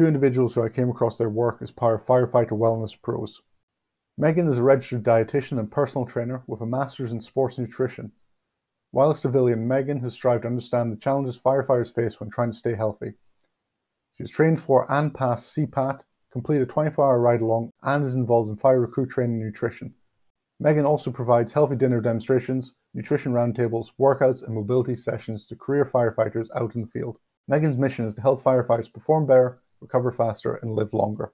two individuals who I came across their work as part of Firefighter Wellness Pros. Megan is a registered dietitian and personal trainer with a master's in sports nutrition. While a civilian, Megan has strived to understand the challenges firefighters face when trying to stay healthy. She was trained for and passed CPAT, completed a 24 hour ride along, and is involved in fire recruit training and nutrition. Megan also provides healthy dinner demonstrations, nutrition roundtables, workouts, and mobility sessions to career firefighters out in the field. Megan's mission is to help firefighters perform better, recover faster, and live longer.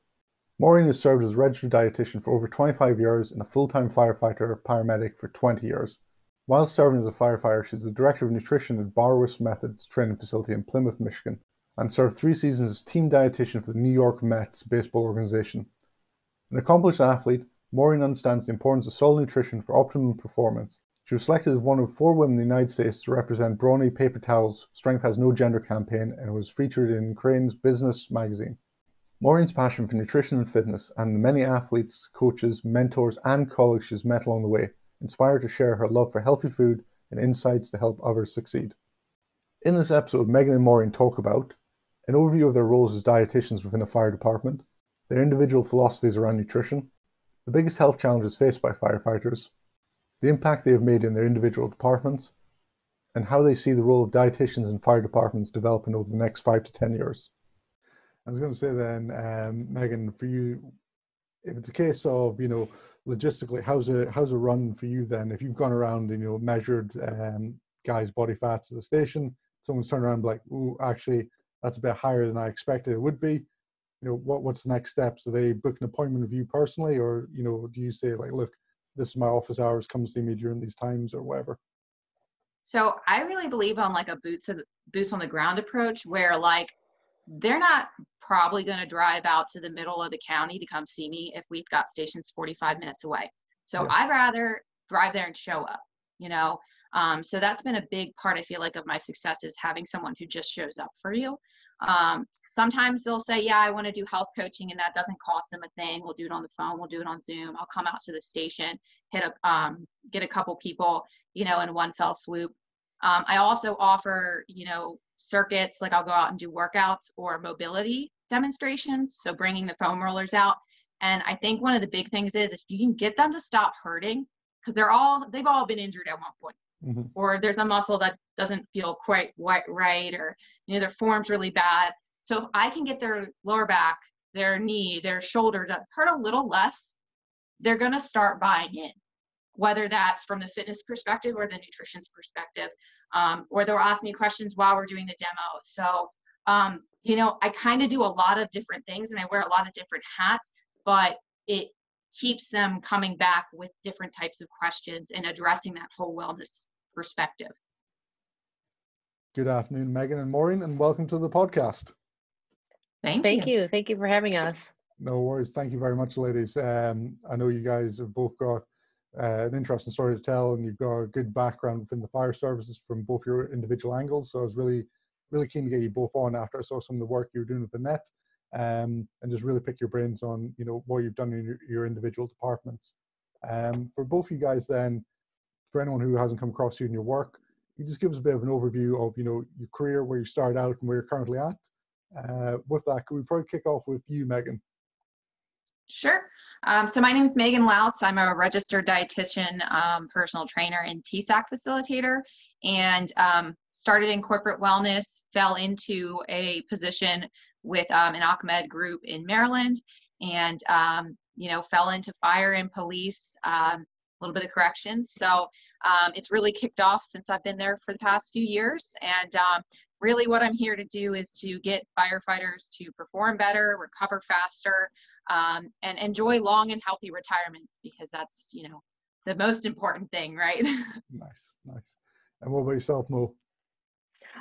Maureen has served as a registered dietitian for over 25 years and a full-time firefighter paramedic for 20 years. While serving as a firefighter, she's the director of nutrition at Barwis Methods training facility in Plymouth, Michigan, and served three seasons as team dietitian for the New York Mets baseball organization. An accomplished athlete, Maureen understands the importance of solid nutrition for optimum performance. She was selected as one of four women in the United States to represent Brawny Paper Towels Strength Has No Gender campaign and was featured in Crain's Business magazine. Maureen's passion for nutrition and fitness and the many athletes, coaches, mentors, and colleagues she's met along the way inspired her to share her love for healthy food and insights to help others succeed. In this episode, Megan and Maureen talk about an overview of their roles as dietitians within a fire department, their individual philosophies around nutrition, the biggest health challenges faced by firefighters, the impact they have made in their individual departments, and how they see the role of dietitians in fire departments developing over the next five to 10 years. I was going to say then, um, Megan, for you, if it's a case of, you know, logistically, how's a, how's a run for you then? If you've gone around and, you know, measured um, guys' body fats at the station, someone's turned around and like, actually, that's a bit higher than I expected it would be you know what what's the next steps do they book an appointment with you personally or you know do you say like look this is my office hours come see me during these times or whatever. So i really believe on like a boots of boots on the ground approach where like they're not probably going to drive out to the middle of the county to come see me if we've got stations 45 minutes away. So i'd rather drive there and show up you know um, so that's been a big part i feel like of my success is having someone who just shows up for you um, sometimes they'll say, Yeah, I want to do health coaching, and that doesn't cost them a thing. We'll do it on the phone, we'll do it on Zoom. I'll come out to the station, hit a um, get a couple people, you know, in one fell swoop. Um, I also offer, you know, circuits like I'll go out and do workouts or mobility demonstrations. So bringing the foam rollers out. And I think one of the big things is if you can get them to stop hurting, because they're all they've all been injured at one point mm-hmm. or there's a muscle that doesn't feel quite right or you know their form's really bad so if i can get their lower back their knee their shoulder to hurt a little less they're going to start buying in whether that's from the fitness perspective or the nutrition's perspective um, or they'll ask me questions while we're doing the demo so um, you know i kind of do a lot of different things and i wear a lot of different hats but it keeps them coming back with different types of questions and addressing that whole wellness perspective. Good afternoon, Megan and Maureen, and welcome to the podcast. Thank, Thank you. you. Thank you for having us. No worries. Thank you very much, ladies. Um, I know you guys have both got uh, an interesting story to tell, and you've got a good background within the fire services from both your individual angles. So I was really, really keen to get you both on after I saw some of the work you were doing with the net, um, and just really pick your brains on you know what you've done in your, your individual departments. Um, for both you guys, then for anyone who hasn't come across you in your work, you just give us a bit of an overview of you know your career, where you started out, and where you're currently at. Uh, with that, could we probably kick off with you, Megan? Sure. Um, so my name is Megan Louts. I'm a registered dietitian, um, personal trainer, and TSAC facilitator, and um, started in corporate wellness. Fell into a position with um, an OCMED group in Maryland, and um, you know fell into fire and police. Um, a little bit of corrections. So um, it's really kicked off since I've been there for the past few years. And um, really, what I'm here to do is to get firefighters to perform better, recover faster, and enjoy long and healthy retirements because that's, you know, the most important thing, right? nice, nice. And what about yourself, Mo?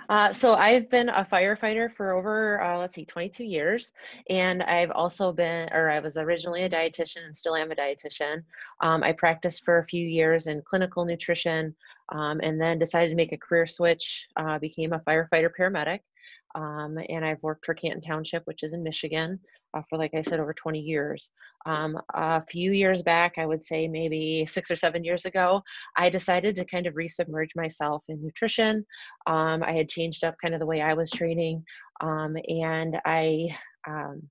Uh, so I've been a firefighter for over, uh, let's see, 22 years. And I've also been, or I was originally a dietitian and still am a dietitian. Um, I practiced for a few years in clinical nutrition um, and then decided to make a career switch, uh, became a firefighter paramedic. Um, and I've worked for Canton Township, which is in Michigan, uh, for like I said, over 20 years. Um, a few years back, I would say maybe six or seven years ago, I decided to kind of resubmerge myself in nutrition. Um, I had changed up kind of the way I was training, um, and I um,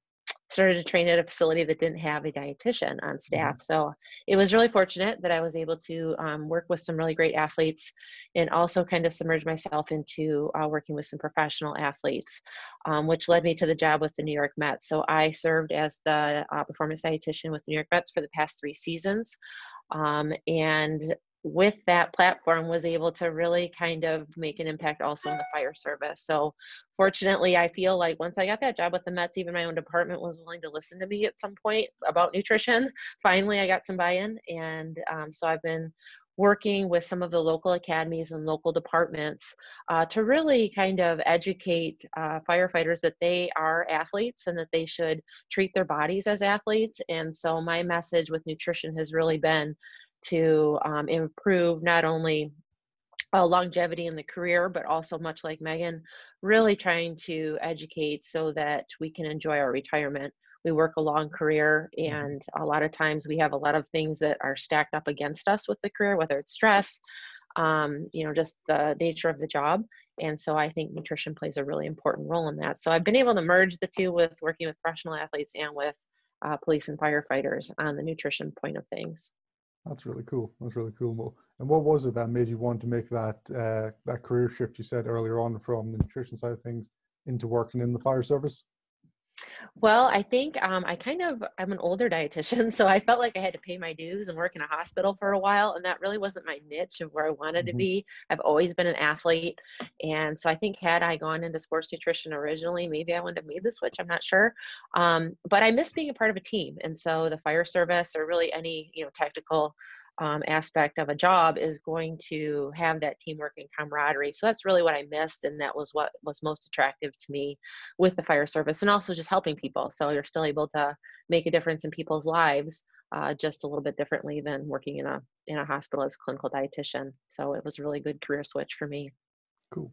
started to train at a facility that didn't have a dietitian on staff. So it was really fortunate that I was able to um, work with some really great athletes and also kind of submerge myself into uh, working with some professional athletes, um, which led me to the job with the New York Mets. So I served as the uh, performance dietitian with the New York Mets for the past three seasons. Um, and with that platform was able to really kind of make an impact also in the fire service. So fortunately, I feel like once I got that job with the Mets, even my own department was willing to listen to me at some point about nutrition. Finally, I got some buy-in, and um, so I've been working with some of the local academies and local departments uh, to really kind of educate uh, firefighters that they are athletes and that they should treat their bodies as athletes. And so my message with nutrition has really been to um, improve not only uh, longevity in the career, but also much like Megan, really trying to educate so that we can enjoy our retirement. We work a long career, mm-hmm. and a lot of times we have a lot of things that are stacked up against us with the career, whether it's stress, um, you know, just the nature of the job. And so I think nutrition plays a really important role in that. So I've been able to merge the two with working with professional athletes and with uh, police and firefighters on the nutrition point of things. That's really cool. That's really cool. Mo. And what was it that made you want to make that uh, that career shift you said earlier on from the nutrition side of things into working in the fire service? Well, I think um, I kind of I'm an older dietitian, so I felt like I had to pay my dues and work in a hospital for a while, and that really wasn't my niche of where I wanted mm-hmm. to be. I've always been an athlete, and so I think had I gone into sports nutrition originally, maybe I wouldn't have made the switch. I'm not sure, um, but I miss being a part of a team, and so the fire service or really any you know tactical um, aspect of a job is going to have that teamwork and camaraderie. So that's really what I missed, and that was what was most attractive to me with the fire service, and also just helping people. So you're still able to make a difference in people's lives, uh, just a little bit differently than working in a in a hospital as a clinical dietitian. So it was a really good career switch for me. Cool.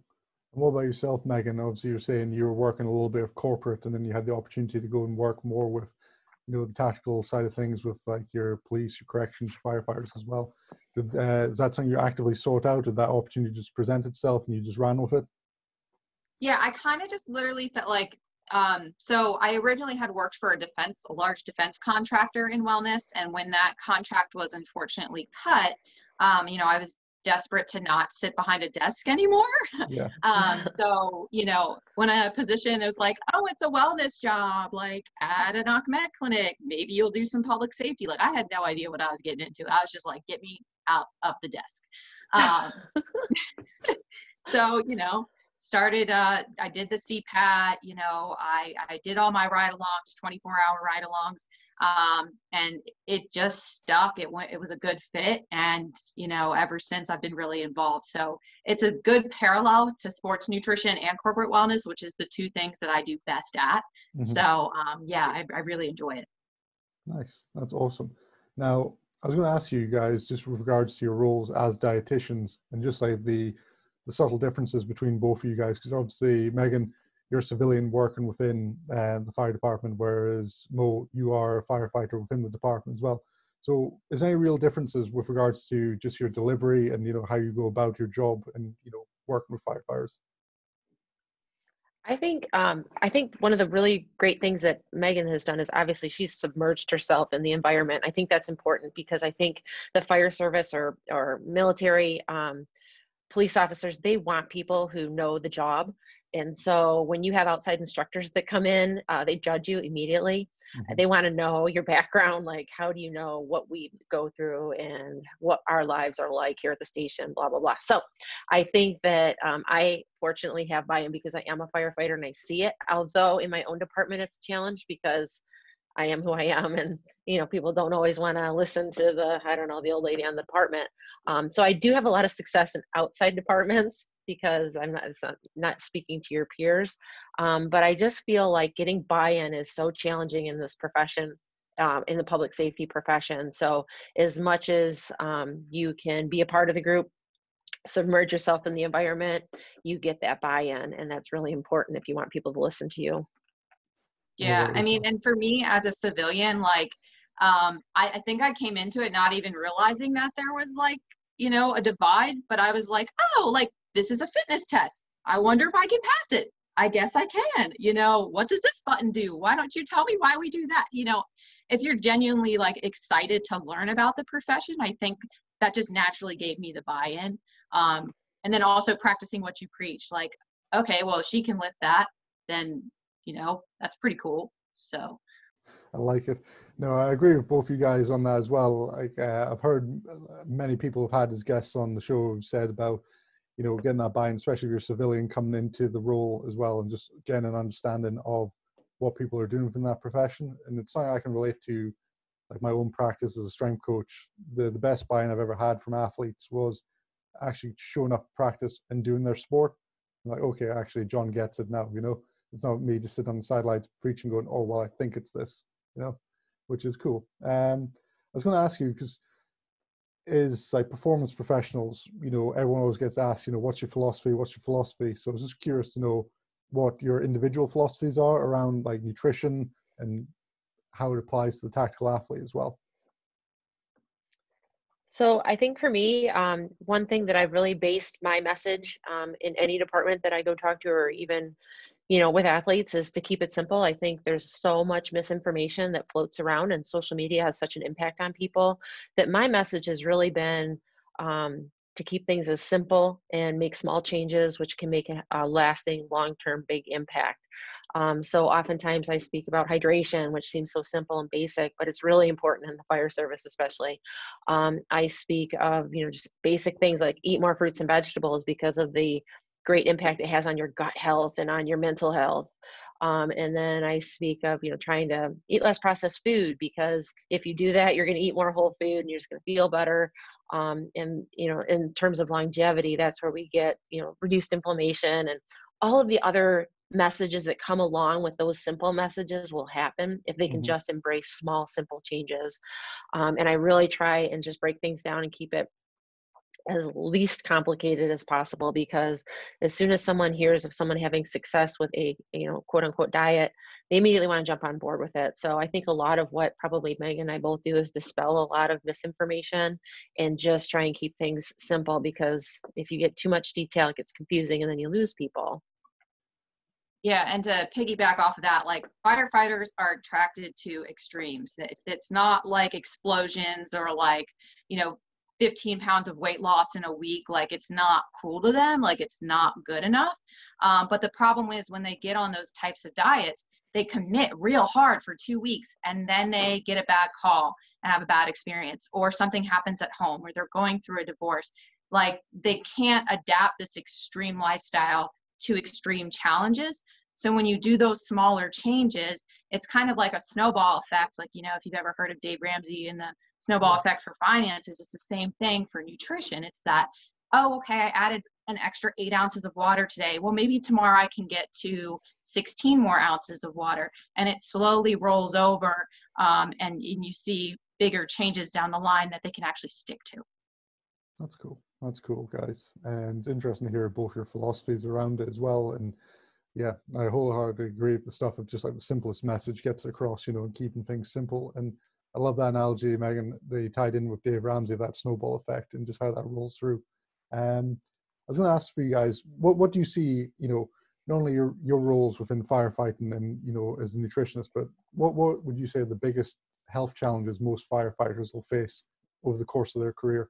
And what about yourself, Megan? Obviously, you're saying you were working a little bit of corporate, and then you had the opportunity to go and work more with you know the tactical side of things with like your police, your corrections, firefighters as well. Did, uh, is that something you actively sought out? Did that opportunity just present itself and you just ran with it? Yeah, I kind of just literally felt like um, so I originally had worked for a defense, a large defense contractor in wellness, and when that contract was unfortunately cut, um, you know, I was desperate to not sit behind a desk anymore. Yeah. um, so, you know, when a position is like, oh, it's a wellness job, like at an OCMED clinic, maybe you'll do some public safety. Like I had no idea what I was getting into. I was just like, get me out of the desk. Um, so, you know, started, uh, I did the CPAT, you know, I, I did all my ride alongs, 24 hour ride alongs um, and it just stuck. It went. It was a good fit, and you know, ever since I've been really involved. So it's a good parallel to sports nutrition and corporate wellness, which is the two things that I do best at. Mm-hmm. So um, yeah, I, I really enjoy it. Nice, that's awesome. Now, I was going to ask you guys just with regards to your roles as dietitians, and just like the the subtle differences between both of you guys, because obviously Megan you're civilian working within uh, the fire department, whereas Mo, you are a firefighter within the department as well. So, is there any real differences with regards to just your delivery and you know how you go about your job and you know working with firefighters? I think um, I think one of the really great things that Megan has done is obviously she's submerged herself in the environment. I think that's important because I think the fire service or or military um, police officers they want people who know the job and so when you have outside instructors that come in uh, they judge you immediately mm-hmm. they want to know your background like how do you know what we go through and what our lives are like here at the station blah blah blah so i think that um, i fortunately have buy-in because i am a firefighter and i see it although in my own department it's a challenge because I am who I am, and you know people don't always want to listen to the I don't know the old lady on the department. Um, so I do have a lot of success in outside departments because I'm not not, not, speaking to your peers, um, but I just feel like getting buy-in is so challenging in this profession. Um, in the public safety profession. So, as much as um, you can be a part of the group, submerge yourself in the environment, you get that buy in. And that's really important if you want people to listen to you. Yeah, I mean, and for me as a civilian, like, um, I, I think I came into it not even realizing that there was like, you know, a divide, but I was like, oh, like this is a fitness test. I wonder if I can pass it. I guess I can. You know, what does this button do? Why don't you tell me why we do that? You know, if you're genuinely like excited to learn about the profession, I think that just naturally gave me the buy-in. Um, and then also practicing what you preach. Like, okay, well, she can lift that, then you know that's pretty cool. So. I like it. No, I agree with both you guys on that as well. Like uh, I've heard many people have had as guests on the show have said about you know, getting that buy-in, especially if you're a civilian coming into the role as well, and just getting an understanding of what people are doing within that profession. And it's something I can relate to, like my own practice as a strength coach. The the best buy-in I've ever had from athletes was actually showing up practice and doing their sport. I'm like, okay, actually, John gets it now. You know, it's not me just sitting on the sidelines preaching, going, oh well, I think it's this. You know, which is cool. Um, I was going to ask you because is like performance professionals, you know, everyone always gets asked, you know, what's your philosophy? What's your philosophy? So I was just curious to know what your individual philosophies are around like nutrition and how it applies to the tactical athlete as well. So I think for me, um, one thing that I've really based my message um, in any department that I go talk to, or even you know with athletes is to keep it simple i think there's so much misinformation that floats around and social media has such an impact on people that my message has really been um, to keep things as simple and make small changes which can make a, lasting long-term big impact. Um, so oftentimes i speak about hydration which seems so simple and basic but it's really important in the fire service especially. Um, i speak of you know just basic things like eat more fruits and vegetables because of the great impact it has on your gut health and on your mental health. Um, and then I speak of, you know, trying to eat less processed food because if you do that, you're going to eat more whole food and you're just going to feel better. Um, and, you know, in terms of longevity, that's where we get, you know, reduced inflammation and all of the other messages that come along with those simple messages will happen if they can mm-hmm. just embrace small, simple changes. Um, and I really try and just break things down and keep it as least complicated as possible because as soon as someone hears of someone having success with a you know quote unquote diet they immediately want to jump on board with it so i think a lot of what probably megan and i both do is dispel a lot of misinformation and just try and keep things simple because if you get too much detail it gets confusing and then you lose people yeah, and to piggyback off of that, like firefighters are attracted to extremes. It's not like explosions or like, you know, 15 pounds of weight loss in a week like it's not cool to them like it's not good enough. Um, but the problem is when they get on those types of diets they commit real hard for two weeks and then they get a bad call and have a bad experience or something happens at home or they're going through a divorce. Like they can't adapt this extreme lifestyle to extreme challenges. So when you do those smaller changes it's kind of like a snowball effect like you know if you've ever heard of dave ramsey and the snowball effect for finances it's the same thing for nutrition. It's that oh okay i added an extra eight ounces of water today. Well maybe tomorrow i can get to 16 more ounces of water. And it slowly rolls over um, and, and you see bigger changes down the line that they can actually stick to. That's cool. That's cool guys. And it's interesting to hear both your philosophies around it as well. And yeah i wholeheartedly agree with the stuff of just like the simplest message gets across you know and keeping things simple. And I love that analogy, Megan. They tied in with Dave Ramsey that snowball effect and just how that rolls through. Um, I was going to ask for you guys, what what do you see? You know, not only your your roles within firefighting and you know as a nutritionist, but what what would you say the biggest health challenges most firefighters will face over the course of their career?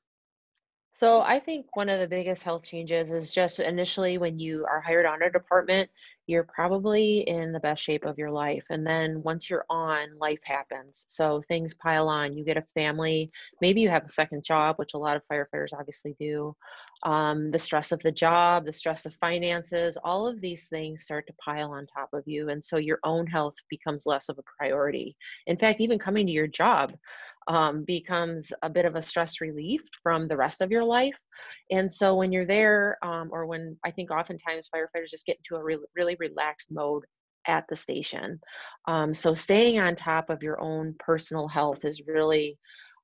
So I think one of the biggest health changes is just initially when you are hired on a department, you're probably in the best shape of your life. And then once you're on, life happens. So things pile on. You get a family, maybe you have a second job, which a lot of firefighters obviously do. Um, the stress of the job, the stress of finances, all of these things start to pile on top of you. And so your own health becomes less of a priority. In fact, even coming to your job, um, becomes a bit of a stress relief from the rest of your life. And so when you're there, um, or when I think oftentimes firefighters just get into a re- really relaxed mode at the station. Um, so staying on top of your own personal health is really,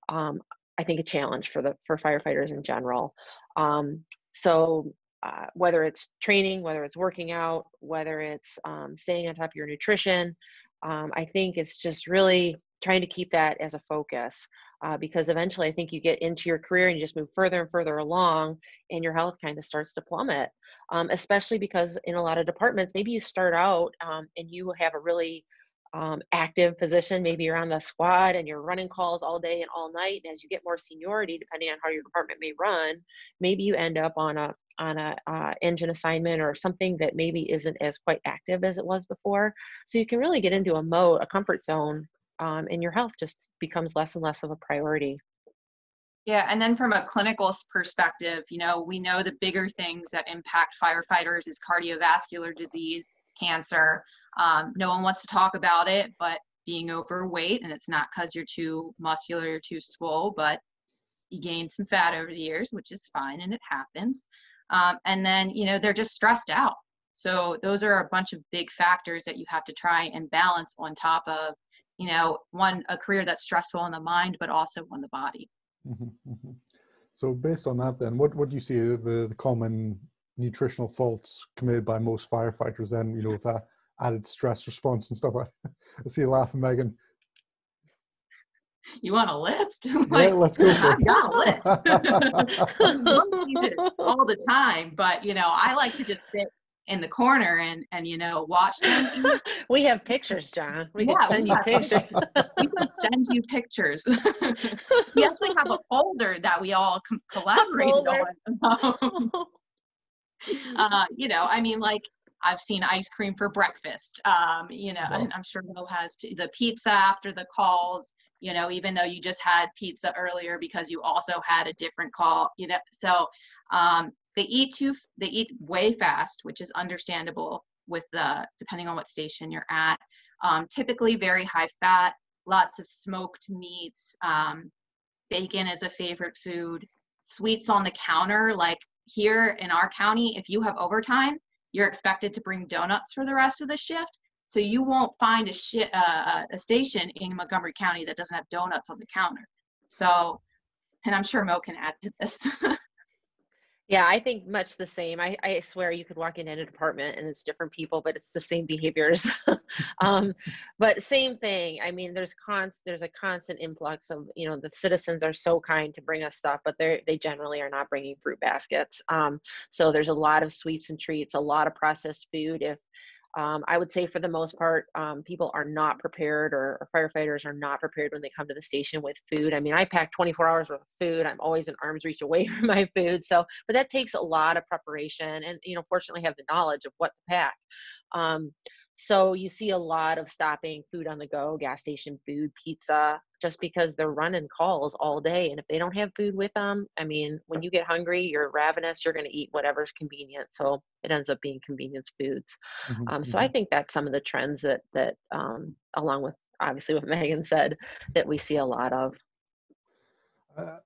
um, I think, a challenge for the for firefighters in general. Um, so uh, whether it's training, whether it's working out, whether it's um, staying on top of your nutrition, I think it's just really trying to keep that as a focus. uh, because eventually I think you get into your career and you just move further and further along, and your health kind of starts to plummet. Um, especially because in a lot of departments, maybe you start out um, and you have a really um, active position. Maybe you're on the squad and you're running calls all day and all night. And as you get more seniority, depending on how your department may run, maybe you end up on a on a uh, engine assignment or something that maybe isn't as quite active as it was before. So you can really get into a mode, a comfort zone, um, and your health just becomes less and less of a priority. Yeah, and then from a clinical perspective, you know, we know the bigger things that impact firefighters is cardiovascular disease, cancer, um, no one wants to talk about it, but being overweight, and it's not because you're too muscular or too swole, but you gain some fat over the years, which is fine and it happens. Um, and then, you know, they're just stressed out. So those are a bunch of big factors that you have to try and balance on top of, you know, one, a career that's stressful on the mind, but also on the body. Mm-hmm, mm-hmm. So based on that, then, what, what do you see the, the common nutritional faults committed by most firefighters then, you know, with that added stress response and stuff. I see you laughing, Megan. You want a list? like, yeah, let's go. For I got a list. all the time, but you know, I like to just sit in the corner and and you know watch them. we have pictures, John. We yeah, can send you pictures. we can send you pictures. we actually have a folder that we all collaborated on. uh, you know, I mean, like I've seen ice cream for breakfast. Um, you know, and I'm sure Mo has the pizza after the calls. You know, even though you just had pizza earlier because you also had a different call. You know, so um, they eat too. They eat way fast, which is understandable with the depending on what station you're at. Um, typically, very high fat, lots of smoked meats. Um, bacon is a favorite food. Sweets on the counter, like here in our county, if you have overtime, you're expected to bring donuts for the rest of the shift. So you won't find a, uh, a station in Montgomery County that doesn't have donuts on the counter. So, and I'm sure Mo can add to this. Yeah, I think much the same. I, I swear you could walk in any apartment and it's different people, but it's the same behaviors. um, but same thing. I mean, there's const there's a constant influx of you know the citizens are so kind to bring us stuff, but they they generally are not bringing fruit baskets. Um, so there's a lot of sweets and treats, a lot of processed food. If um, I would say for the most part, um, people are not prepared or, or, firefighters are not prepared when they come to the station with food. I mean, I pack 24 hours worth of food. I'm always an arm's reach away from my food. So, but that takes a lot of preparation and, you know, fortunately have the knowledge of what to pack. Um, so you see a lot of stopping food on the go, gas station food, pizza, just because they're running calls all day. And if they don't have food with them, I mean, when you get hungry, you're ravenous, you're going to eat whatever's convenient. So it ends up being convenience foods. Mm-hmm, um, so mm-hmm. I think that's some of the trends that that um, along with obviously what Megan said that we see a lot of.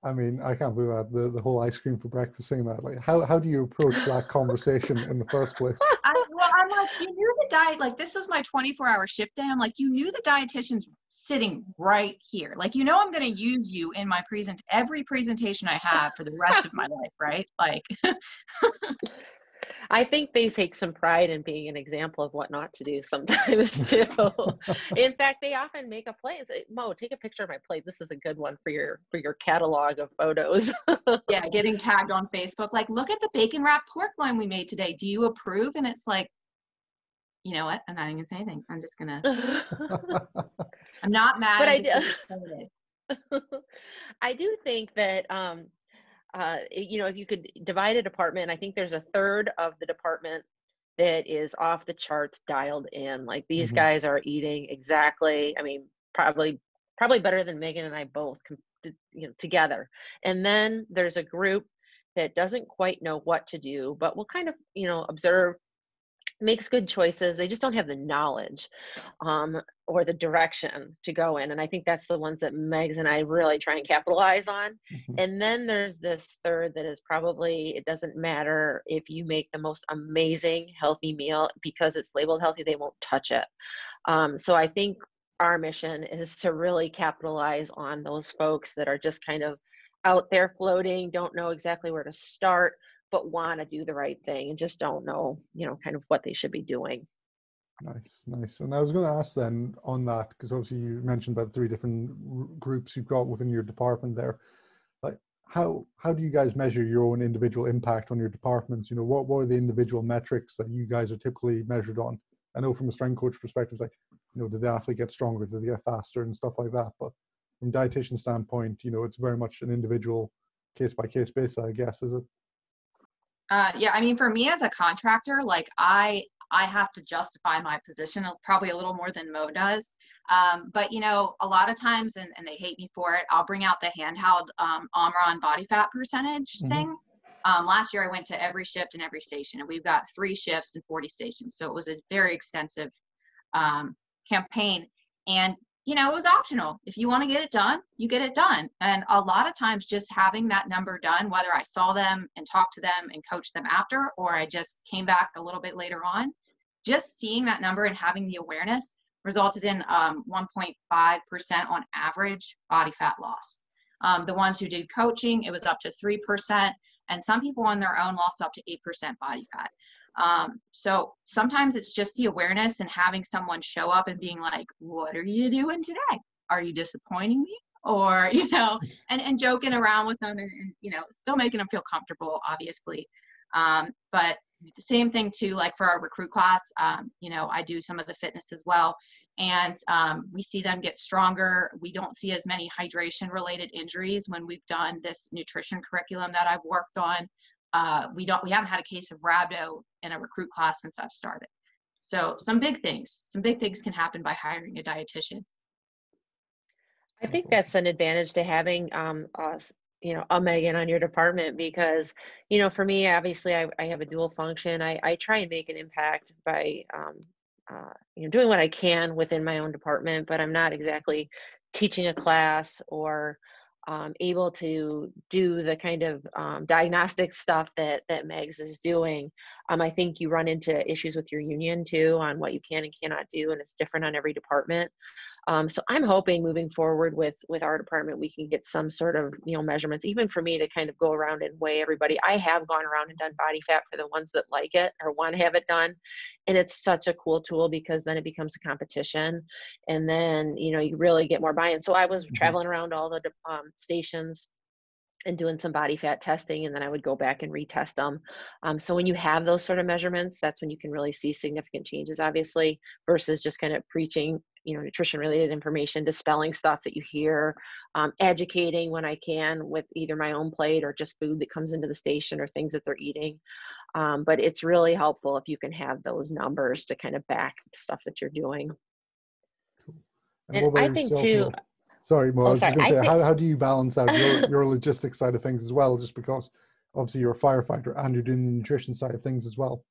I mean, I can't believe that the, the whole ice cream for breakfast thing. That like, how how do you approach that conversation in the first place? I, well, I'm like, you knew the diet. Like, this was my 24 hour shift day. I'm like, you knew the dietitian's sitting right here. Like, you know, I'm going to use you in my present every presentation I have for the rest of my life, right? Like. I think they take some pride in being an example of what not to do sometimes too. in fact, they often make a plate. Say, Mo, take a picture of my plate. This is a good one for your for your catalog of photos. yeah, getting tagged on Facebook, like, look at the bacon wrapped pork loin we made today. Do you approve? And it's like, you know what? I'm not even gonna say anything. I'm just gonna. I'm not mad. But I do. I do think that um, uh, you know, if you could divide a department, I think there's a third of the department that is off the charts dialed in. Like these mm-hmm. guys are eating exactly, I mean, probably probably better than Megan and I both you know together. And then there's a group that doesn't quite know what to do, but will kind of, you know, observe makes good choices they just don't have the knowledge um, or the direction to go in and i think that's the ones that megs and i really try and capitalize on mm-hmm. and then there's this third that is probably it doesn't matter if you make the most amazing healthy meal because it's labeled healthy they won't touch it um, so i think our mission is to really capitalize on those folks that are just kind of out there floating don't know exactly where to start but want to do the right thing and just don't know, you know, kind of what they should be doing. Nice, nice. And I was going to ask then on that because obviously you mentioned about three different r- groups you've got within your department there. Like, how how do you guys measure your own individual impact on your departments? You know, what what are the individual metrics that you guys are typically measured on? I know from a strength coach perspective, like, you know, did the athlete get stronger? Did they get faster and stuff like that? But from dietitian standpoint, you know, it's very much an individual case by case basis, I guess, is it? Uh, yeah, I mean, for me as a contractor, like I I have to justify my position probably a little more than Mo does. Um, but you know, a lot of times, and, and they hate me for it, I'll bring out the handheld um, Omron body fat percentage mm-hmm. thing. Um, last year, I went to every shift and every station, and we've got three shifts and 40 stations. So it was a very extensive um, campaign. And you know, it was optional. If you want to get it done, you get it done. And a lot of times, just having that number done, whether I saw them and talked to them and coached them after, or I just came back a little bit later on, just seeing that number and having the awareness resulted in um, 1.5% on average body fat loss. Um, the ones who did coaching, it was up to 3%, and some people on their own lost up to 8% body fat. Um, so sometimes it's just the awareness and having someone show up and being like, What are you doing today? Are you disappointing me? Or, you know, and, and joking around with them and, and you know, still making them feel comfortable, obviously. Um, but the same thing too, like for our recruit class, um, you know, I do some of the fitness as well. And um, we see them get stronger. We don't see as many hydration related injuries when we've done this nutrition curriculum that I've worked on uh, we don't we haven't had a case of rhabdo in a recruit class since I've started. So some big things, some big things can happen by hiring a dietitian. I think that's an advantage to having um, us, you know, a Megan on your department because, you know, for me, obviously, I, I have a dual function. I, I try and make an impact by, um, uh, you know, doing what I can within my own department, but I'm not exactly teaching a class or um, able to do the kind of um, diagnostic stuff that that Megs is doing. Um, I think you run into issues with your union too on what you can and cannot do, and it's different on every department. Um, so I'm hoping moving forward with with our department, we can get some sort of you know measurements, even for me to kind of go around and weigh everybody. I have gone around and done body fat for the ones that like it or want to have it done, and it's such a cool tool because then it becomes a competition, and then you know you really get more buy-in. So I was mm-hmm. traveling around all the um, stations and doing some body fat testing and then i would go back and retest them um, so when you have those sort of measurements that's when you can really see significant changes obviously versus just kind of preaching you know nutrition related information dispelling stuff that you hear um, educating when i can with either my own plate or just food that comes into the station or things that they're eating. Um, but it's really helpful if you can have those numbers to kind of back stuff that you're doing. Cool. and, and i think too sorry Mo, oh, I was sorry, just say, think, how, how do you balance out your, your logistics side of things as well just because obviously you're a firefighter and you're doing the nutrition side of things as well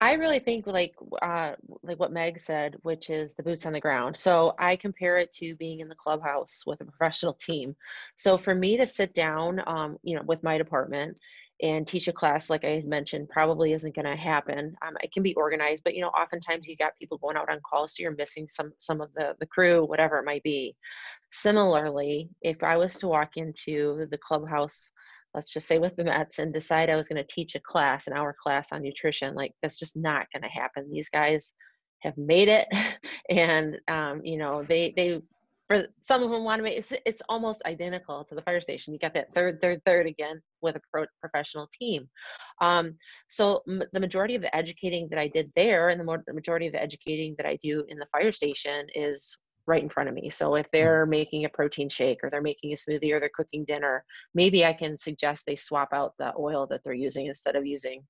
I really think like uh, like what Meg said, which is the boots on the ground. So I compare it to being in the clubhouse with a professional team. So for me to sit down, um, you know, with my department and teach a class, like I mentioned, probably isn't going to happen. Um, it can be organized, but you know, oftentimes you got people going out on call, so you're missing some some of the the crew, whatever it might be. Similarly, if I was to walk into the clubhouse let's just say with the Mets and decide I was going to teach a class, an hour class on nutrition, like that's just not going to happen. These guys have made it, and um, you know they they for some of them want to make it's, it's almost identical to the fire station. You got that third, third, third again with a pro- professional team. Um, so m- the majority of the educating that I did there, and the, more, the majority of the educating that I do in the fire station is right in front of me. So if mm. they're making a protein shake or they're making a smoothie or they're cooking dinner, maybe I can suggest they swap out the oil that they're using instead of using,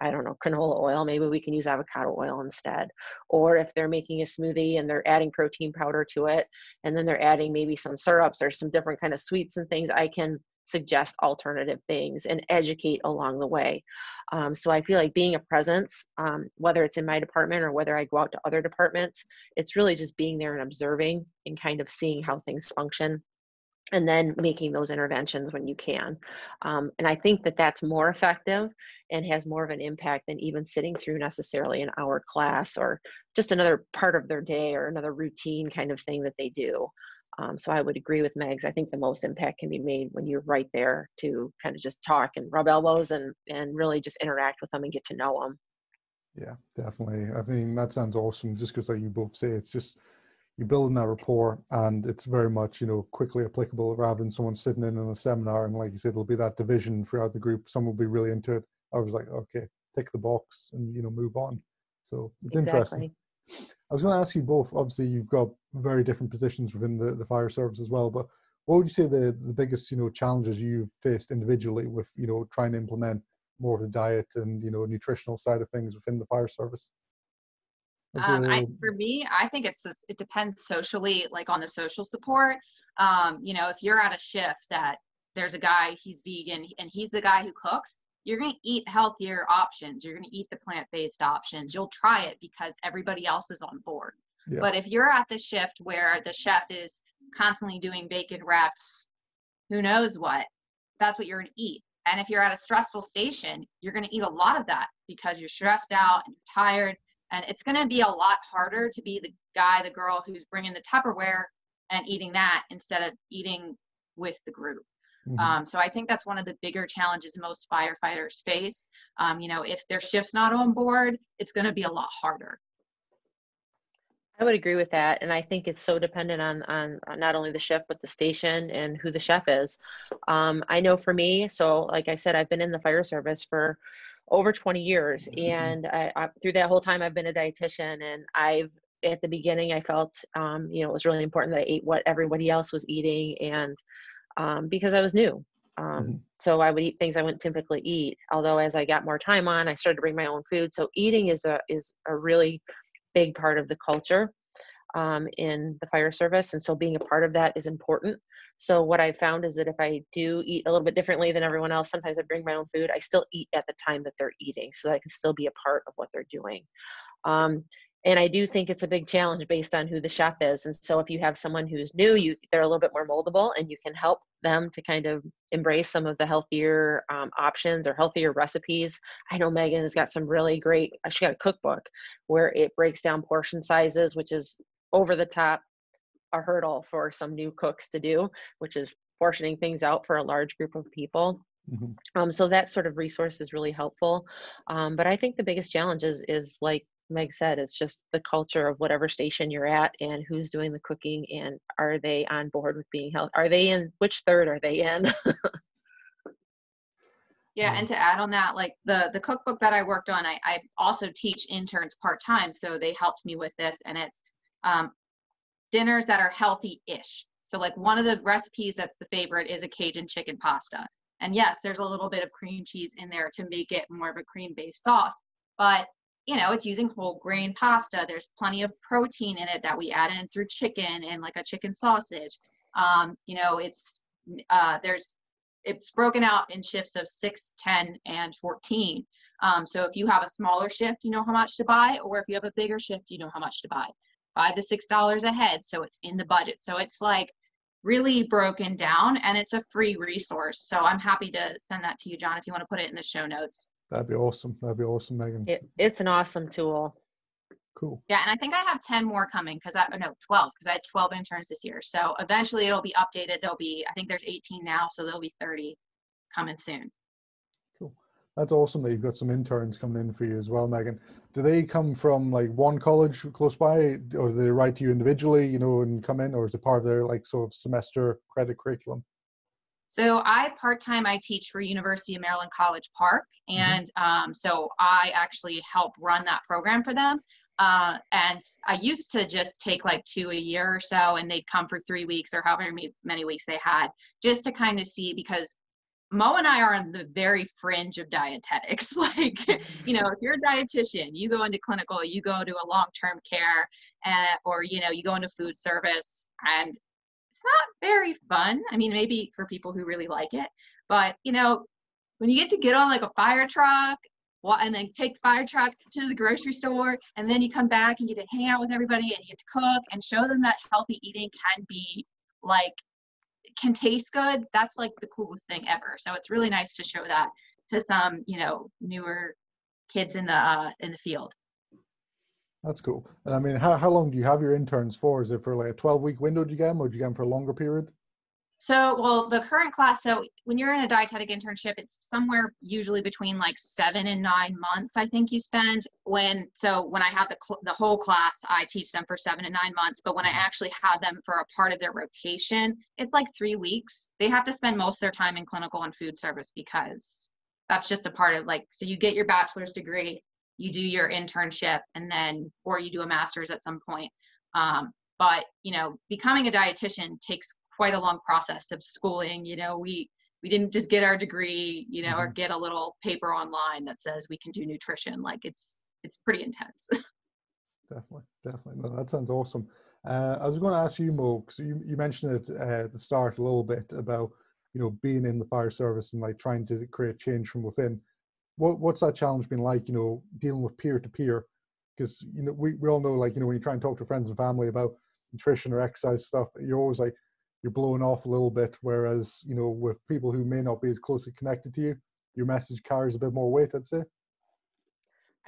I don't know, canola oil. Maybe we can use avocado oil instead. Or if they're making a smoothie and they're adding protein powder to it, and then they're adding maybe some syrups or some different kind of sweets and things, I can suggest alternative things and educate along the way. Um, so I feel like being a presence, um, whether it's in my department or whether I go out to other departments, it's really just being there and observing and kind of seeing how things function and then making those interventions when you can. Um, and I think that that's more effective and has more of an impact than even sitting through necessarily an hour class or just another part of their day or another routine kind of thing that they do. Um, so I would agree with Megs. I think the most impact can be made when you're right there to kind of just talk and rub elbows and and really just interact with them and get to know them. Yeah, definitely. I mean, that sounds awesome. Just because, like you both say, it's just you're building that rapport, and it's very much you know quickly applicable rather than someone sitting in on a seminar and like you said, there'll be that division throughout the group. Some will be really into it. I was like, okay, tick the box and you know move on. So it's exactly. interesting. I was going to ask you both. Obviously, you've got very different positions within the, the fire service as well. But what would you say the, the biggest you know challenges you've faced individually with you know trying to implement more of the diet and you know nutritional side of things within the fire service? Um, I, for me, I think it's just, it depends socially, like on the social support. Um, you know, if you're at a shift that there's a guy he's vegan and he's the guy who cooks, you're going to eat healthier options. You're going to eat the plant based options. You'll try it because everybody else is on board. Yeah. But if you're at the shift where the chef is constantly doing bacon wraps, who knows what, that's what you're going to eat. And if you're at a stressful station, you're going to eat a lot of that because you're stressed out and you're tired. And it's going to be a lot harder to be the guy, the girl who's bringing the Tupperware and eating that instead of eating with the group. Mm-hmm. Um, so I think that's one of the bigger challenges most firefighters face. Um, you know, if their shift's not on board, it's going to be a lot harder. I would agree with that, and I think it's so dependent on on, not only the chef but the station and who the chef is. Um, I know for me, so like I said, I've been in the fire service for over 20 years, mm-hmm. and I, I, through that whole time, I've been a dietitian, and I've at the beginning, I felt um, you know it was really important that I ate what everybody else was eating, and um, because I was new. Um, mm-hmm. So I would eat things I wouldn't typically eat. Although as I got more time on, I started to bring my own food. So eating is a is a really big part of the culture um, in the fire service, and so being a part of that is important. So what I found is that if I do eat a little bit differently than everyone else, sometimes I bring my own food. I still eat at the time that they're eating, so that I can still be a part of what they're doing. Um, and I do think it's a big challenge based on who the chef is. And so if you have someone who's new, you they're a little bit more moldable, and you can help them to kind of embrace some of the healthier um, options or healthier recipes. I know Megan has got some really great. Uh, she got a cookbook where it breaks down portion sizes, which is over the top a hurdle for some new cooks to do, which is portioning things out for a large group of people. Mm-hmm. Um, so that sort of resource is really helpful. Um, but I think the biggest challenge is, is like Meg said, it's just the culture of whatever station you're at and who's doing the cooking and are they on board with being healthy? Are they in which third are they in? yeah, and to add on that, like the the cookbook that I worked on, I, I also teach interns part time, so they helped me with this, and it's um, dinners that are healthy-ish. So like one of the recipes that's the favorite is a Cajun chicken pasta. And yes, there's a little bit of cream cheese in there to make it more of a cream-based sauce, but you know, it's using whole grain pasta. There's plenty of protein in it that we add in through chicken and like a chicken sausage. Um, you know, it's uh, there's it's broken out in shifts of 6, 10, and 14. Um, so if you have a smaller shift, you know how much to buy, or if you have a bigger shift, you know how much to buy. Five to six dollars a head, so it's in the budget. So it's like really broken down, and it's a free resource. So I'm happy to send that to you, John, if you want to put it in the show notes. That'd be awesome. That'd be awesome, Megan. It, it's an awesome tool. Cool. Yeah, and I think I have 10 more coming because I, no, 12, because I had 12 interns this year. So eventually it'll be updated. There'll be, I think there's 18 now, so there'll be 30 coming soon. Cool. That's awesome that you've got some interns coming in for you as well, Megan. Do they come from like one college close by, or do they write to you individually, you know, and come in, or is it part of their like sort of semester credit curriculum? So I part-time I teach for University of Maryland College Park, mm-hmm. and um, so I actually help run that program for them. Uh, and I used to just take like two a year or so, and they'd come for three weeks or however many weeks they had, just to kind of see because Mo and I are on the very fringe of dietetics. like, you know, if you're a dietitian, you go into clinical, you go to a long-term care, uh, or you know, you go into food service, and it's not very fun. I mean, maybe for people who really like it, but you know, when you get to get on like a fire truck and then take the fire truck to the grocery store and then you come back and you get to hang out with everybody and you get to cook and show them that healthy eating can be like can taste good that's like the coolest thing ever so it's really nice to show that to some you know newer kids in the uh, in the field that's cool. And I mean, how, how long do you have your interns for? Is it for like a 12 week window do you get them or do you get them for a longer period? So, well, the current class, so when you're in a dietetic internship, it's somewhere usually between like seven and nine months, I think you spend. When, so when I have the, cl- the whole class, I teach them for seven and nine months. But when I mm-hmm. actually have them for a part of their rotation, it's like three weeks. They have to spend most of their time in clinical and food service because that's just a part of like, so you get your bachelor's degree, you do your internship, and then, or you do a master's at some point. Um, but, you know, becoming a dietitian takes quite a long process of schooling. You know, we we didn't just get our degree, you know, mm-hmm. or get a little paper online that says we can do nutrition. Like it's it's pretty intense. definitely, definitely. No, that sounds awesome. Uh, I was going to ask you, Mo, because you, you mentioned it uh, at the start a little bit about you know being in the fire service and like trying to create change from within. What what's that challenge been like? You know, dealing with peer to peer, because you know we, we all know like you know when you try and talk to friends and family about nutrition or exercise stuff, you're always like, you're blowing off a little bit. Whereas, you know, with people who may not be as closely connected to you, your message carries a bit more weight, I'd say.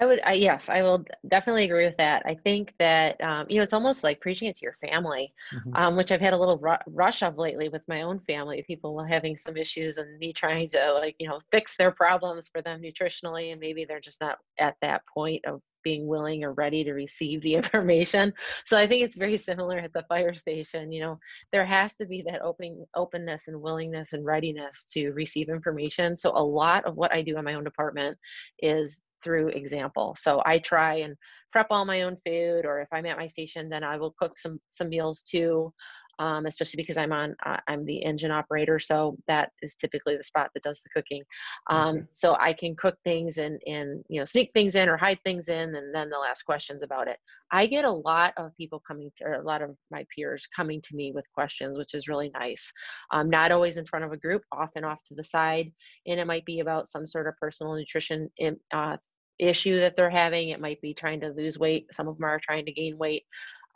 I would, I, yes, I will definitely agree with that. I think that, um, you know, it's almost like preaching it to your family, mm-hmm. um, which I've had a little ru- rush of lately with my own family, people having some issues and me trying to like, you know, fix their problems for them nutritionally. And maybe they're just not at that point of being willing or ready to receive the information. So I think it's very similar at the fire station. You know, there has to be that open openness and willingness and readiness to receive information. So a lot of what I do in my own department is through example. So I try and prep all my own food, or if I'm at my station, then I will cook some some meals too um, especially because I'm on, uh, I'm the engine operator. So that is typically the spot that does the cooking. Um. So I can cook things and, and, you know, sneak things in or hide things in, and then they'll ask questions about it. I get a lot of people coming to, or a lot of my peers coming to me with questions, which is really nice. Um, not always in front of a group, often off to the side. And it might be about some sort of personal nutrition in, uh, issue that they're having. It might be trying to lose weight. Some of them are trying to gain weight.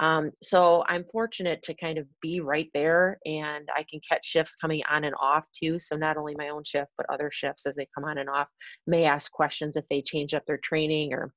Um, so I'm fortunate to kind of be right there and I can catch shifts coming on and off too. So not only my own shift, but other shifts as they come on and off may ask questions if they change up their training or,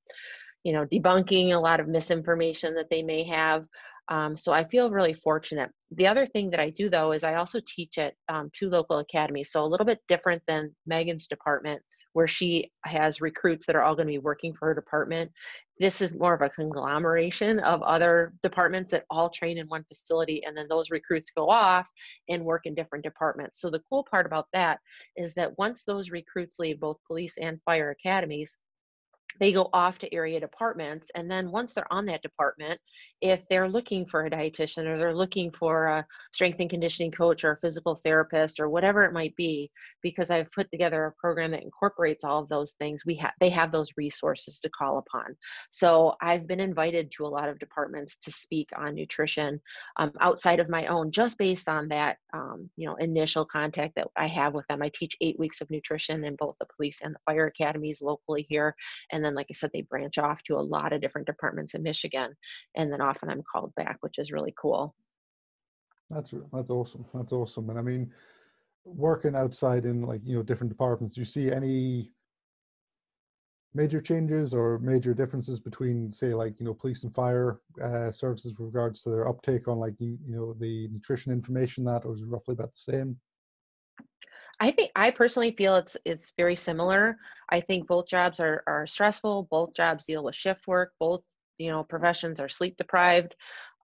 you know, debunking a lot of misinformation that they may have. Um, so I feel really fortunate. The other thing that I do though is I also teach at um, two local academies. So a little bit different than Megan's department where she has recruits that are all going to be working for her department. This is more of a conglomeration of other departments that all train in one facility, and then those recruits go off and work in different departments. So, the cool part about that is that once those recruits leave both police and fire academies, they go off to area departments and then once they're on that department if they're looking for a dietitian or they're looking for a strength and conditioning coach or a physical therapist or whatever it might be because i've put together a program that incorporates all of those things we have they have those resources to call upon. So i've been invited to a lot of departments to speak on nutrition um, outside of my own just based on that um, you know initial contact that i have with them. I teach eight weeks of nutrition in both the police and the fire academies locally here and then like i said they branch off to a lot of different departments in michigan and then often i'm called back which is really cool. That's that's awesome that's awesome and i mean working outside in like you know different departments do you see any major changes or major differences between say like you know police and fire uh, services with regards to their uptake on like you, you know the nutrition information that was roughly about the same I think I personally feel it's it's very similar. I think both jobs are are stressful. Both jobs deal with shift work. Both you know professions are sleep deprived.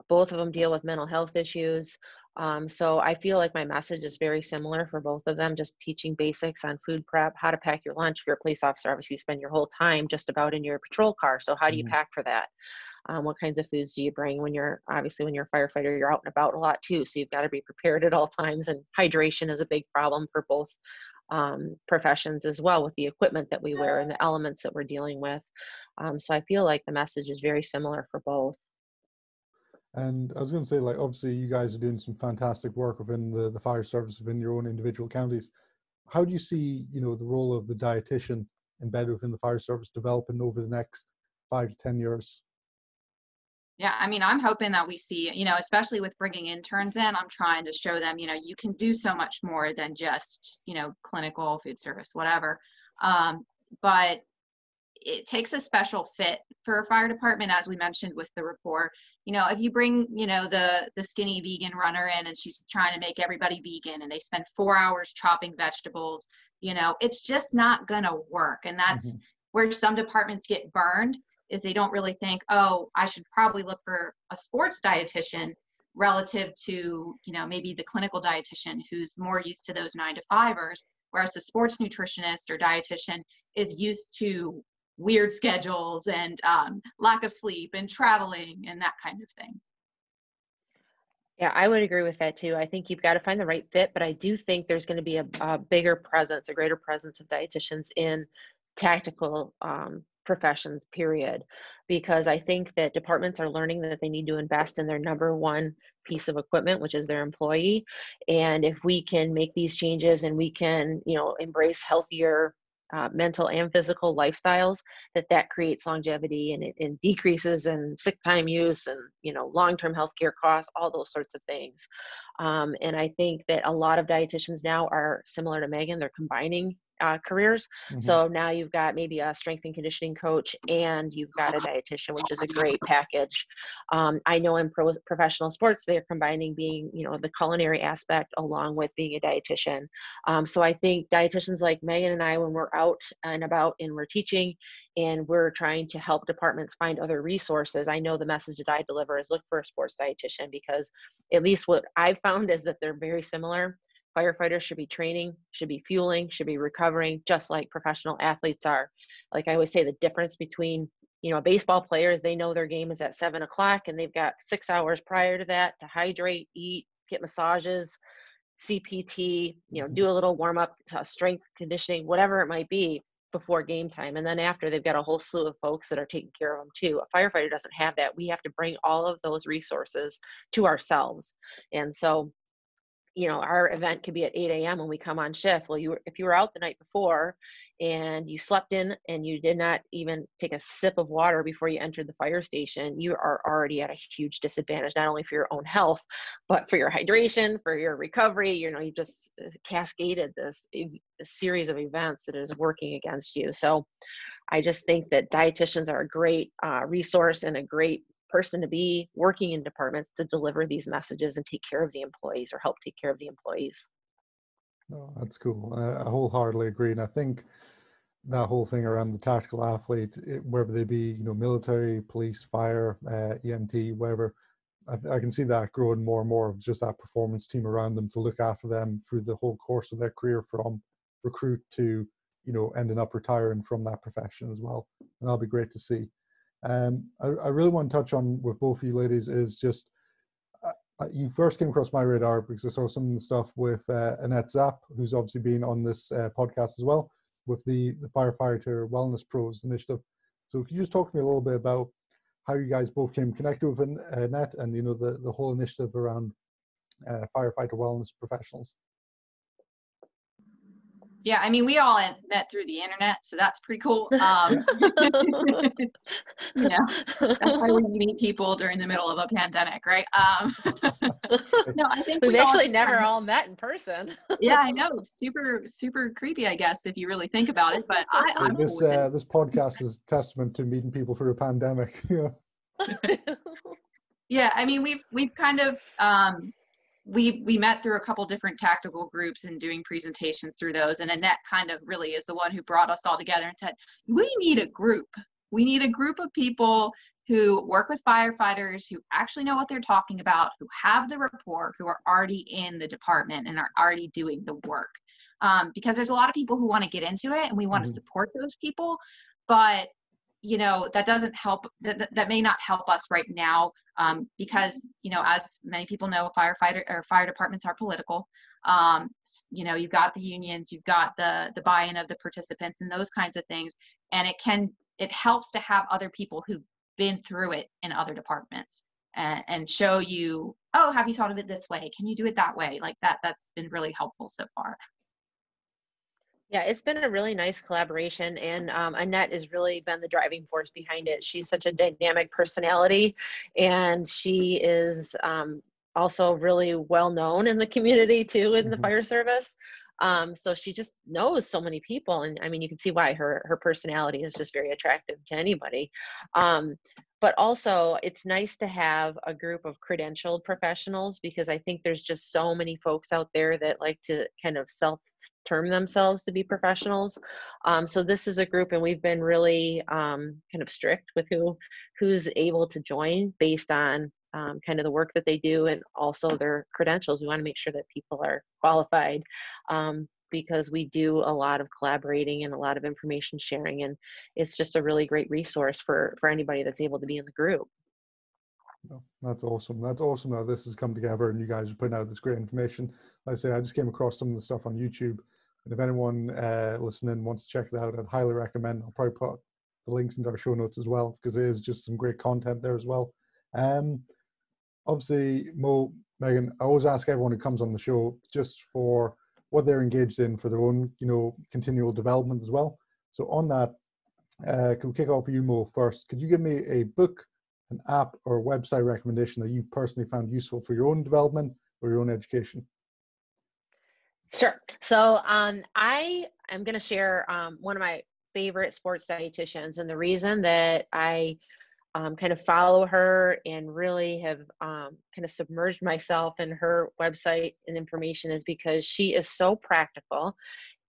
Both of them deal with mental health issues. Um, so I feel like my message is very similar for both of them. Just teaching basics on food prep, how to pack your lunch. If you're a police officer, obviously you spend your whole time just about in your patrol car. So how do you mm-hmm. pack for that? Um, what kinds of foods do you bring when you're obviously when you're a firefighter you're out and about a lot too so you've got to be prepared at all times and hydration is a big problem for both um, professions as well with the equipment that we wear and the elements that we're dealing with um, so i feel like the message is very similar for both and I was going to say, like, obviously, you guys are doing some fantastic work within the, the fire service within your own individual counties. How do you see, you know, the role of the dietitian embedded within the fire service developing over the next five to ten years? Yeah, I mean, I'm hoping that we see, you know, especially with bringing interns in, I'm trying to show them, you know, you can do so much more than just, you know, clinical food service, whatever. Um, but it takes a special fit for a fire department, as we mentioned with the rapport. You know, if you bring, you know, the the skinny vegan runner in and she's trying to make everybody vegan and they spend four hours chopping vegetables, you know, it's just not gonna work. And that's mm-hmm. where some departments get burned is they don't really think, oh, I should probably look for a sports dietitian relative to, you know, maybe the clinical dietitian who's more used to those nine to fivers, whereas the sports nutritionist or dietitian is used to weird schedules and um, lack of sleep and traveling and that kind of thing. Yeah, I would agree with that too. I think you've got to find the right fit, but I do think there's going to be a, a bigger presence, a greater presence of dietitians in tactical um, professions, period. Because I think that departments are learning that they need to invest in their number one piece of equipment, which is their employee. And if we can make these changes and we can, you know, embrace healthier uh, mental and physical lifestyles that that creates longevity and it and decreases in sick time use and you know long-term healthcare costs all those sorts of things um, and i think that a lot of dietitians now are similar to megan they're combining uh, careers. Mm-hmm. So now you've got maybe a strength and conditioning coach and you've got a dietitian, which is a great package. Um, I know in pro- professional sports, they're combining being, you know, the culinary aspect along with being a dietitian. Um, so I think dietitians like Megan and I, when we're out and about and we're teaching and we're trying to help departments find other resources, I know the message that I deliver is look for a sports dietitian because at least what I've found is that they're very similar firefighters should be training, should be fueling, should be recovering, just like professional athletes are. Like I always say, the difference between you know baseball players they know their game is at seven o'clock and they've got six hours prior to that to hydrate, eat, get massages, CPT, you know, mm-hmm. do a little warm up, uh, strength conditioning, whatever it might be before game time. And then after, they've got a whole slew of folks that are taking care of them too. A firefighter doesn't have that. We have to bring all of those resources to ourselves. And so you know our event could be at 8 a.m when we come on shift. Well you were, if you were out the night before and you slept in and you did not even take a sip of water before you entered the fire station you are already at a huge disadvantage not only for your own health but for your hydration for your recovery. You know you just uh, cascaded this series of events that is working against you. So i just think that dietitians are a great uh, resource and a great person to be working in departments to deliver these messages and take care of the employees or help take care of the employees. Oh, that's cool. I, wholeheartedly agree. And I think that whole thing around the tactical athlete, it, whether they be, you know, military, police, fire, uh, EMT, whatever, I, I, can see that growing more and more of just that performance team around them to look after them through the whole course of their career from recruit to, you know, ending up retiring from that profession as well. And that'll be great to see. Um, I, I, really want to touch on with both of you ladies is just uh, uh, you first came across my radar because I saw some of the stuff with uh, Annette Zapp, who's obviously been on this uh, podcast as well, with the, the Firefighter Wellness Pros initiative. So could you just talk to me a little bit about how you guys both came connected with Annette and you know the, the whole initiative around uh, firefighter wellness professionals? Yeah i mean we all met through the internet so that's pretty cool um, you know that's why we meet people during the middle of a pandemic right? Um, no i think we've we actually never all met in person. Yeah i know super super creepy i guess if you really think about it but I, I'm this uh, this podcast is testament to meeting people through a pandemic yeah. Yeah i mean we've we've kind of um we we met through a couple different tactical groups and doing presentations through those and annette kind of really is the one who brought us all together and said we need a group we need a group of people who work with firefighters who actually know what they're talking about who have the rapport who are already in the department and are already doing the work um, because there's a lot of people who want to get into it and we want mm-hmm. to support those people but you know that doesn't help that, that may not help us right now um, because you know as many people know firefighter or fire departments are political. Um, you know you've got the unions you've got the the buy-in of the participants and those kinds of things. And it can it helps to have other people who've been through it in other departments and, and show you oh have you thought of it this way? Can you do it that way? Like that that's been really helpful so far yeah, it's been a really nice collaboration, and um, Annette has really been the driving force behind it. She's such a dynamic personality, and she is um, also really well known in the community too in the mm-hmm. fire service. Um, so she just knows so many people, and I mean, you can see why her her personality is just very attractive to anybody. Um, but also, it's nice to have a group of credentialed professionals because I think there's just so many folks out there that like to kind of self term themselves to be professionals. Um, so this is a group, and we've been really um, kind of strict with who who's able to join based on um, kind of the work that they do and also their credentials. We want to make sure that people are qualified um, because we do a lot of collaborating and a lot of information sharing, and it's just a really great resource for for anybody that's able to be in the group. that's awesome. That's awesome that this has come together and you guys are putting out this great information. Like I say, I just came across some of the stuff on YouTube and if anyone uh, listening wants to check it out, I'd highly recommend. I'll probably put the links into our show notes as well because there is just some great content there as well. Um, obviously, Mo, Megan, I always ask everyone who comes on the show just for what they're engaged in for their own, you know, continual development as well. So on that, uh, can we kick off with you, Mo, first? Could you give me a book, an app, or website recommendation that you personally found useful for your own development or your own education? Sure. So um, I am going to share um, one of my favorite sports dietitians, and the reason that I um, kind of follow her and really have um, kind of submerged myself in her website and information is because she is so practical.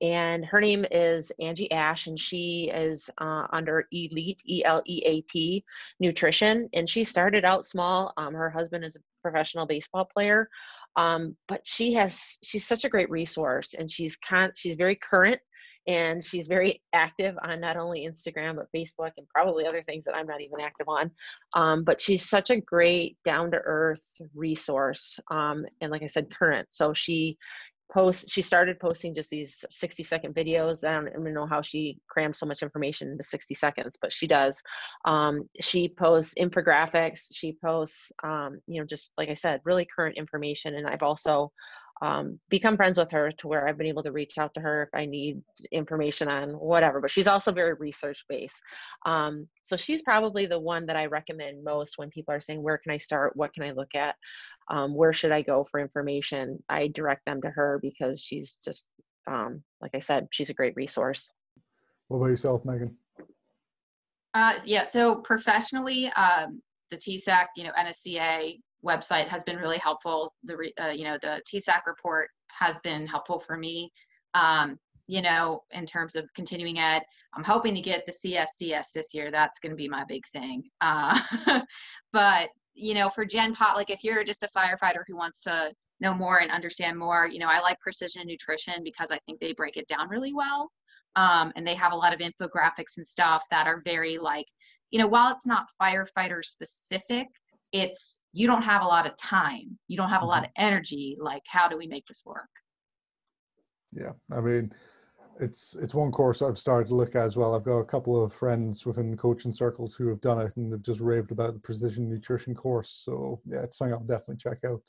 And her name is Angie Asche, and she is uh, under Eleat, E L E A T Nutrition. And she started out small. Um, her husband is a professional baseball player um, but she has she's such a great resource and she's con- she's very current and she's very active on not only instagram but facebook and probably other things that i'm not even active on. Um, but she's such a great down to earth resource um, and like i said current. So she post she started posting just these 60 second videos i don't even know how she crams so much information into 60 seconds but she does. Um, she posts infographics she posts um, you know just like i said really current information and i've also um, become friends with her to where I've been able to reach out to her if I need information on whatever. But she's also very research based. Um, so she's probably the one that I recommend most when people are saying, Where can I start? What can I look at? Um, where should I go for information? I direct them to her because she's just, um, like I said, she's a great resource. What about yourself, Megan? Uh, yeah, so professionally, um, the TSAC, you know, NSCA website has been really helpful. The uh, you know the TSAC report has been helpful for me. Um, you know, in terms of continuing ed, I'm hoping to get the CSCS this year. That's going to be my big thing. Uh, but you know, for Gen Pop, like if you're just a firefighter who wants to know more and understand more, you know, I like precision nutrition because I think they break it down really well. Um, and they have a lot of infographics and stuff that are very like, you know, while it's not firefighter specific, it's you don't have a lot of time. You don't have a lot mm-hmm. of energy. Like how do we make this work? Yeah i mean it's it's one course i've started to look at as well. I've got a couple of friends within coaching circles who have done it and they've just raved about the precision nutrition course. So yeah it's something i'll definitely check out.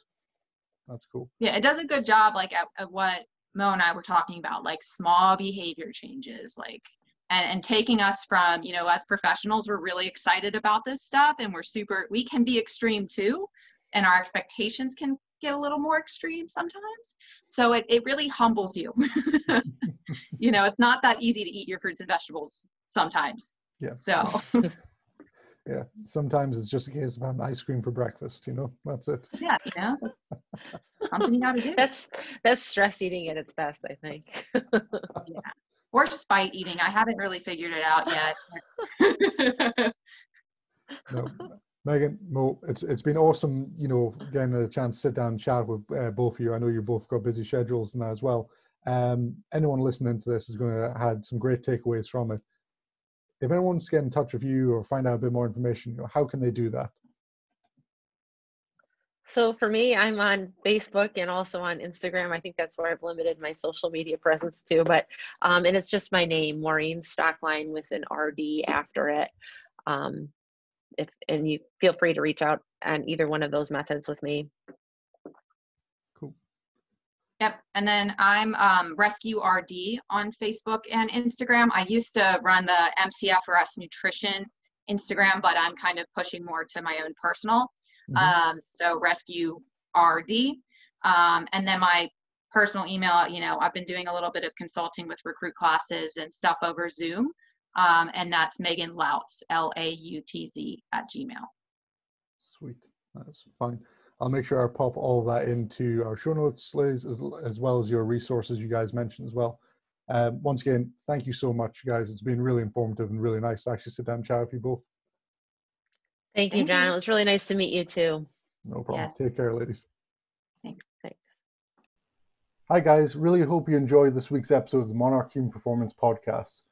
That's cool. Yeah it does a good job like at, at what mo and i were talking about like small behavior changes like and, and taking us from you know as professionals we're really excited about this stuff and we're super we can be extreme too and our expectations can get a little more extreme sometimes. So it, it really humbles you. You know it's not that easy to eat your fruits and vegetables sometimes. Yeah. So. Yeah sometimes it's just a case of having ice cream for breakfast you know that's it. Yeah you know that's something you gotta do. That's that's stress eating at its best i think. Yeah or spite eating. I haven't really figured it out yet. no. Megan, Mo, it's it's been awesome, you know, getting a chance to sit down and chat with uh, both of you. I know you both got busy schedules and that as well. Um, anyone listening to this is going to have some great takeaways from it. If anyone wants to get in touch with you or find out a bit more information, you know, how can they do that? So for me, I'm on Facebook and also on Instagram. I think that's where I've limited my social media presence to. But um, and it's just my name, Maureen Stockline, with an RD after it. Um, if and you feel free to reach out on either one of those methods with me. Cool. Yep. And then I'm um, Rescue RD on Facebook and Instagram. I used to run the MCFRS Nutrition Instagram, but I'm kind of pushing more to my own personal. Mm-hmm. Um, so rescue RD. Um, and then my personal email, you know, I've been doing a little bit of consulting with recruit classes and stuff over Zoom. Um, and that's Megan Lautz, L A U T Z, at Gmail. Sweet. That's fine. I'll make sure I pop all that into our show notes, Liz, as, as well as your resources you guys mentioned as well. Um, once again, thank you so much, guys. It's been really informative and really nice to actually sit down and chat with you both. Thank you, John. It was really nice to meet you too. No problem. Yes. Take care, ladies. Thanks. Thanks. Hi, guys. Really hope you enjoyed this week's episode of the Monarch Human Performance Podcast.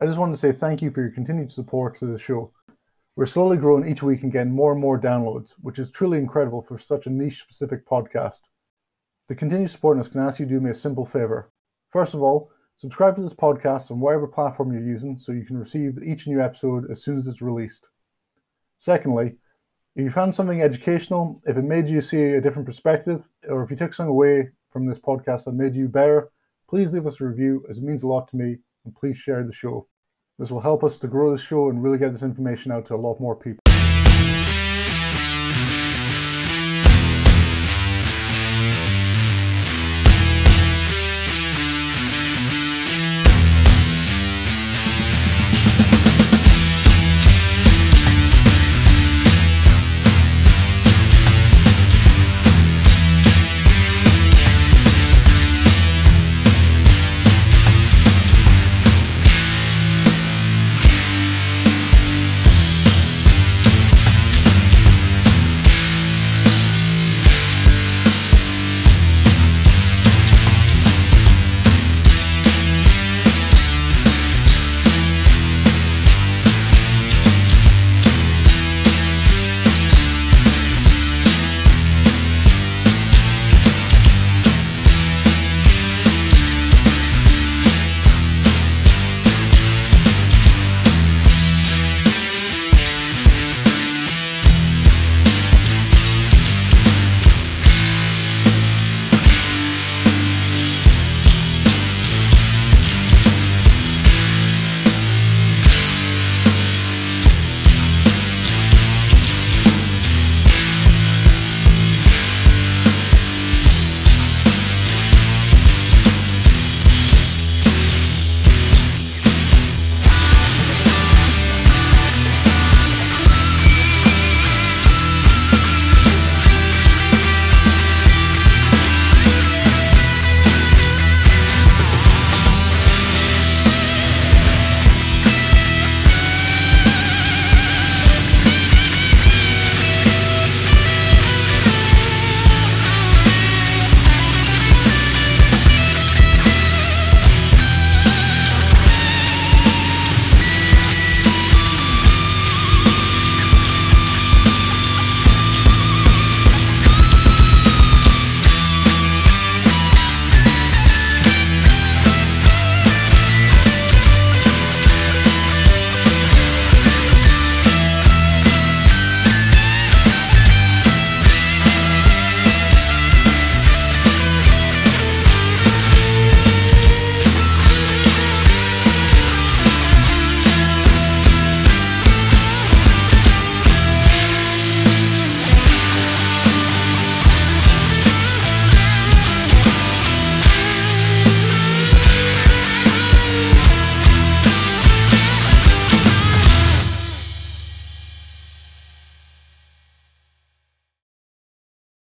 I just wanted to say thank you for your continued support to the show. We're slowly growing each week and getting more and more downloads, which is truly incredible for such a niche specific podcast. The To continue supporting us, can I ask you to do me a simple favor? First of all, subscribe to this podcast on whatever platform you're using so you can receive each new episode as soon as it's released. Secondly, if you found something educational, if it made you see a different perspective, or if you took something away from this podcast that made you better, please leave us a review as it means a lot to me and please share the show. This will help us to grow the show and really get this information out to a lot more people.